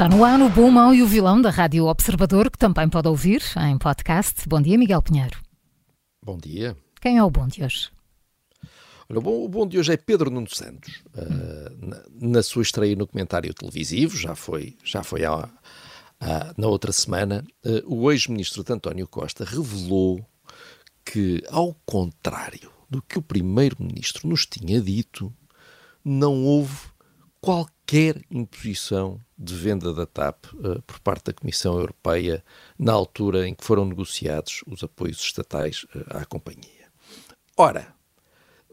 Está no ar o Bom, Mau e o Vilão da Rádio Observador, que também pode ouvir em podcast. Bom dia, Miguel Pinheiro. Bom dia. Quem é o bom de hoje? Olha, o, bom, o bom de hoje é Pedro Nuno Santos. Uh, na, na, sua estreia no comentário televisivo, já foi, já foi na outra semana, uh, o ex-ministro António Costa revelou que, ao contrário do que o primeiro-ministro nos tinha dito, não houve qualquer imposição de venda da TAP uh, por parte da Comissão Europeia na altura em que foram negociados os apoios estatais uh, à companhia. Ora,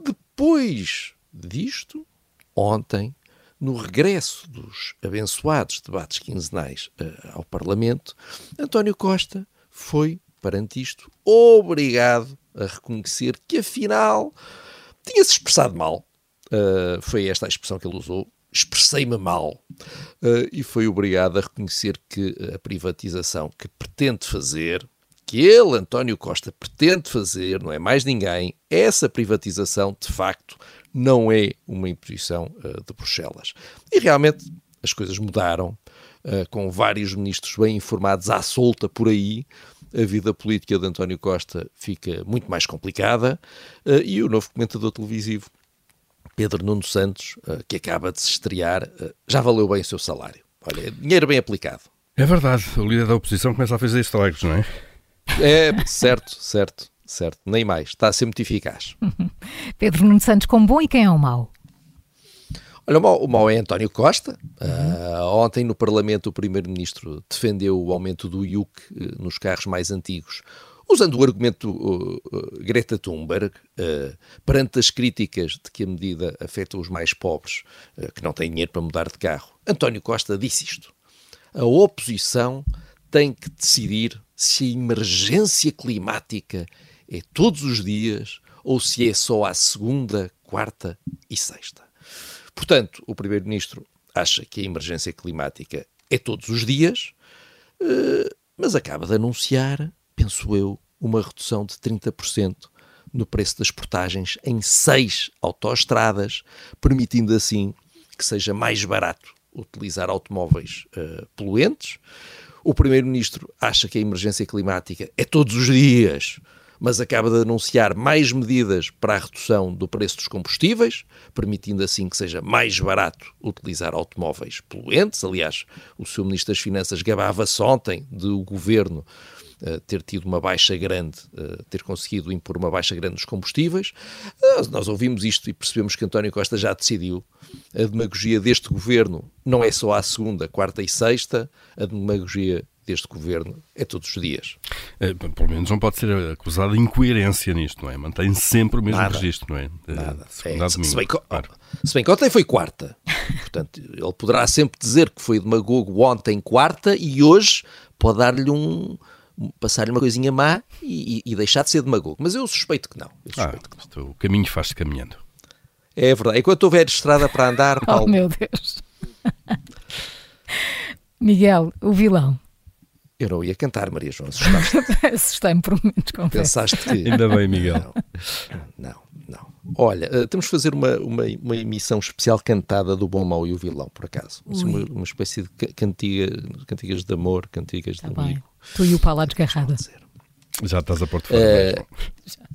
depois disto, ontem, no regresso dos abençoados debates quinzenais uh, ao Parlamento, António Costa foi, perante isto, obrigado a reconhecer que, afinal, tinha-se expressado mal. Uh, foi esta a expressão que ele usou, expressei-me mal uh, e foi obrigado a reconhecer que a privatização que pretende fazer, que ele, António Costa, pretende fazer, não é mais ninguém, essa privatização de facto não é uma imposição uh, de Bruxelas. E realmente as coisas mudaram, uh, com vários ministros bem informados à solta por aí. A vida política de António Costa fica muito mais complicada e o novo comentador televisivo Pedro Nuno Santos, uh, que acaba de se estrear, uh, já valeu bem o seu salário. Olha, é dinheiro bem aplicado. É verdade, o líder da oposição começa a fazer estragos, não é? É, certo, certo, certo. Nem mais. Está a ser muito eficaz. Pedro Nuno Santos com bom e quem é o mau? Olha, o mau, o mau é António Costa. Uhum. Uh, ontem no Parlamento o Primeiro-Ministro defendeu o aumento do IUC nos carros mais antigos Usando o argumento uh, uh, Greta Thunberg, uh, perante as críticas de que a medida afeta os mais pobres, uh, que não têm dinheiro para mudar de carro, António Costa disse isto. A oposição tem que decidir se a emergência climática é todos os dias ou se é só à segunda, quarta e sexta. Portanto, o Primeiro-Ministro acha que a emergência climática é todos os dias, uh, mas acaba de anunciar penso eu, uma redução de 30% no preço das portagens em seis autoestradas, permitindo assim que seja mais barato utilizar automóveis uh, poluentes. O Primeiro-Ministro acha que a emergência climática é todos os dias, mas acaba de anunciar mais medidas para a redução do preço dos combustíveis, permitindo assim que seja mais barato utilizar automóveis poluentes. Aliás, o Sr. Ministro das Finanças gabava-se ontem do governo uh, ter tido uma baixa grande, uh, ter conseguido impor uma baixa grande nos combustíveis. Uh, nós ouvimos isto e percebemos que António Costa já decidiu. A demagogia deste governo não é só à segunda, quarta e sexta, a demagogia deste governo é todos os dias. É, pelo menos não pode ser acusado de incoerência nisto, não é? Mantém sempre o mesmo Nada. registro, não é? Nada. É, se, bem que, claro. se bem que ontem foi quarta. Portanto, ele poderá sempre dizer que foi demagogo ontem quarta e hoje pode dar-lhe um, passar-lhe uma coisinha má e, e, deixar de ser demagogo. Mas eu suspeito que não. Suspeito ah, que não. O caminho faz-se caminhando. É verdade. Enquanto houver estrada para andar, Paulo... Oh, meu Deus. Miguel, o vilão. Eu não ia cantar, Maria João. Assustei-me por momentos, confesso. Pensaste que... Ainda bem, Miguel. Não, não. não. Olha, uh, temos de fazer uma, uma, uma, emissão especial cantada do Bom, Mau e o Vilão, por acaso. Assim, uma, uma, espécie de cantiga, cantigas de amor, cantigas tá de bem. amigo. Tu e o Paulo à desgarrada. Já estás a Porto fora. Uh,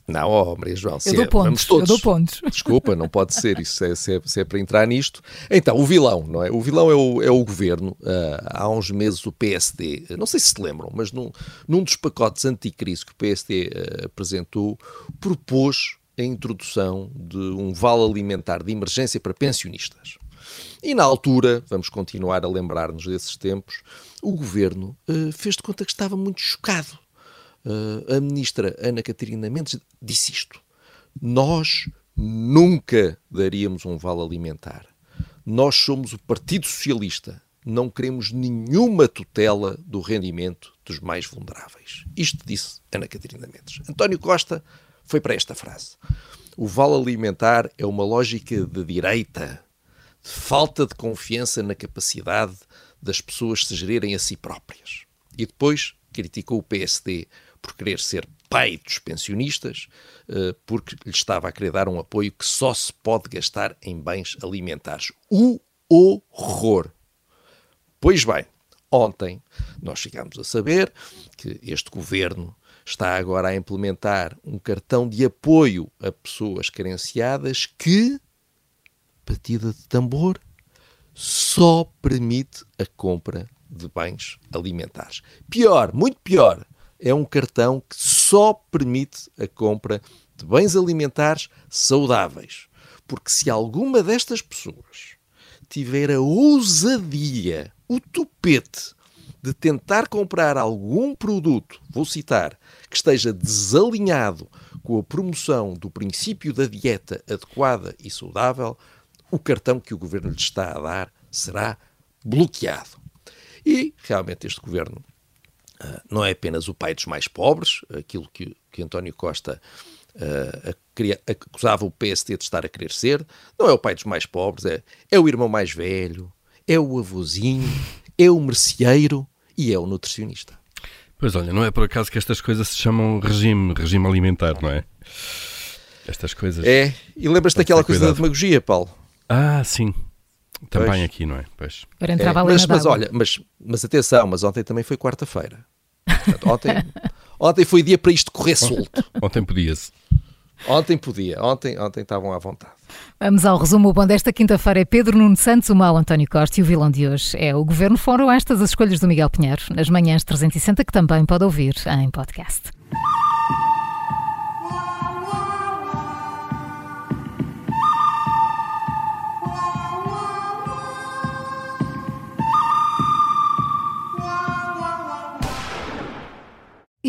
não, oh, Maria João. Eu dou, é, pontos, todos. eu dou pontos. Desculpa, não pode ser. Isso é, se, é, se é para entrar nisto. Então, o vilão, não é? O vilão é o, é o governo. Uh, há uns meses o PSD, não sei se se lembram, mas num, num dos pacotes anticrise que o PSD uh, apresentou, propôs a introdução de um vale alimentar de emergência para pensionistas. E na altura, vamos continuar a lembrar-nos desses tempos, o governo uh, fez de conta que estava muito chocado. Uh, a ministra Ana Catarina Mendes disse isto. Nós nunca daríamos um vale alimentar. Nós somos o Partido Socialista. Não queremos nenhuma tutela do rendimento dos mais vulneráveis. Isto disse Ana Catarina Mendes. António Costa foi para esta frase. O vale alimentar é uma lógica de direita, de falta de confiança na capacidade das pessoas se gerirem a si próprias. E depois criticou o PSD por querer ser pai dos pensionistas, eh, porque lhe estava a querer dar um apoio que só se pode gastar em bens alimentares. O horror! Pois bem, ontem nós chegámos a saber que este governo está agora a implementar um cartão de apoio a pessoas carenciadas que, batida de tambor, só permite a compra de bens alimentares. Pior, muito pior, é um cartão que só permite a compra de bens alimentares saudáveis. Porque se alguma destas pessoas tiver a ousadia, o tupete de tentar comprar algum produto, vou citar, que esteja desalinhado com a promoção do princípio da dieta adequada e saudável, o cartão que o governo lhe está a dar será bloqueado. E realmente este governo não é apenas o pai dos mais pobres, aquilo que, que António Costa uh, acusava o PSD de estar a querer ser, não é o pai dos mais pobres, é, é o irmão mais velho, é o avôzinho, é o merceeiro e é o nutricionista. Pois olha, não é por acaso que estas coisas se chamam regime, regime alimentar, não é? Estas coisas. É, e lembras-te daquela coisa da demagogia, Paulo? Ah, sim. Também pois. aqui, não é? Pois. Agora entrava é, mas, mas olha, mas, mas atenção, mas ontem também foi quarta-feira. Ontem, ontem foi dia para isto correr solto. Ontem podia-se. Ontem podia, ontem, ontem estavam à vontade. Vamos ao resumo. O bom desta quinta-feira é Pedro Nuno Santos, o mau António Costa e o vilão de hoje é o Governo. Foram estas as escolhas do Miguel Pinheiro, nas manhãs 360, que também pode ouvir em podcast.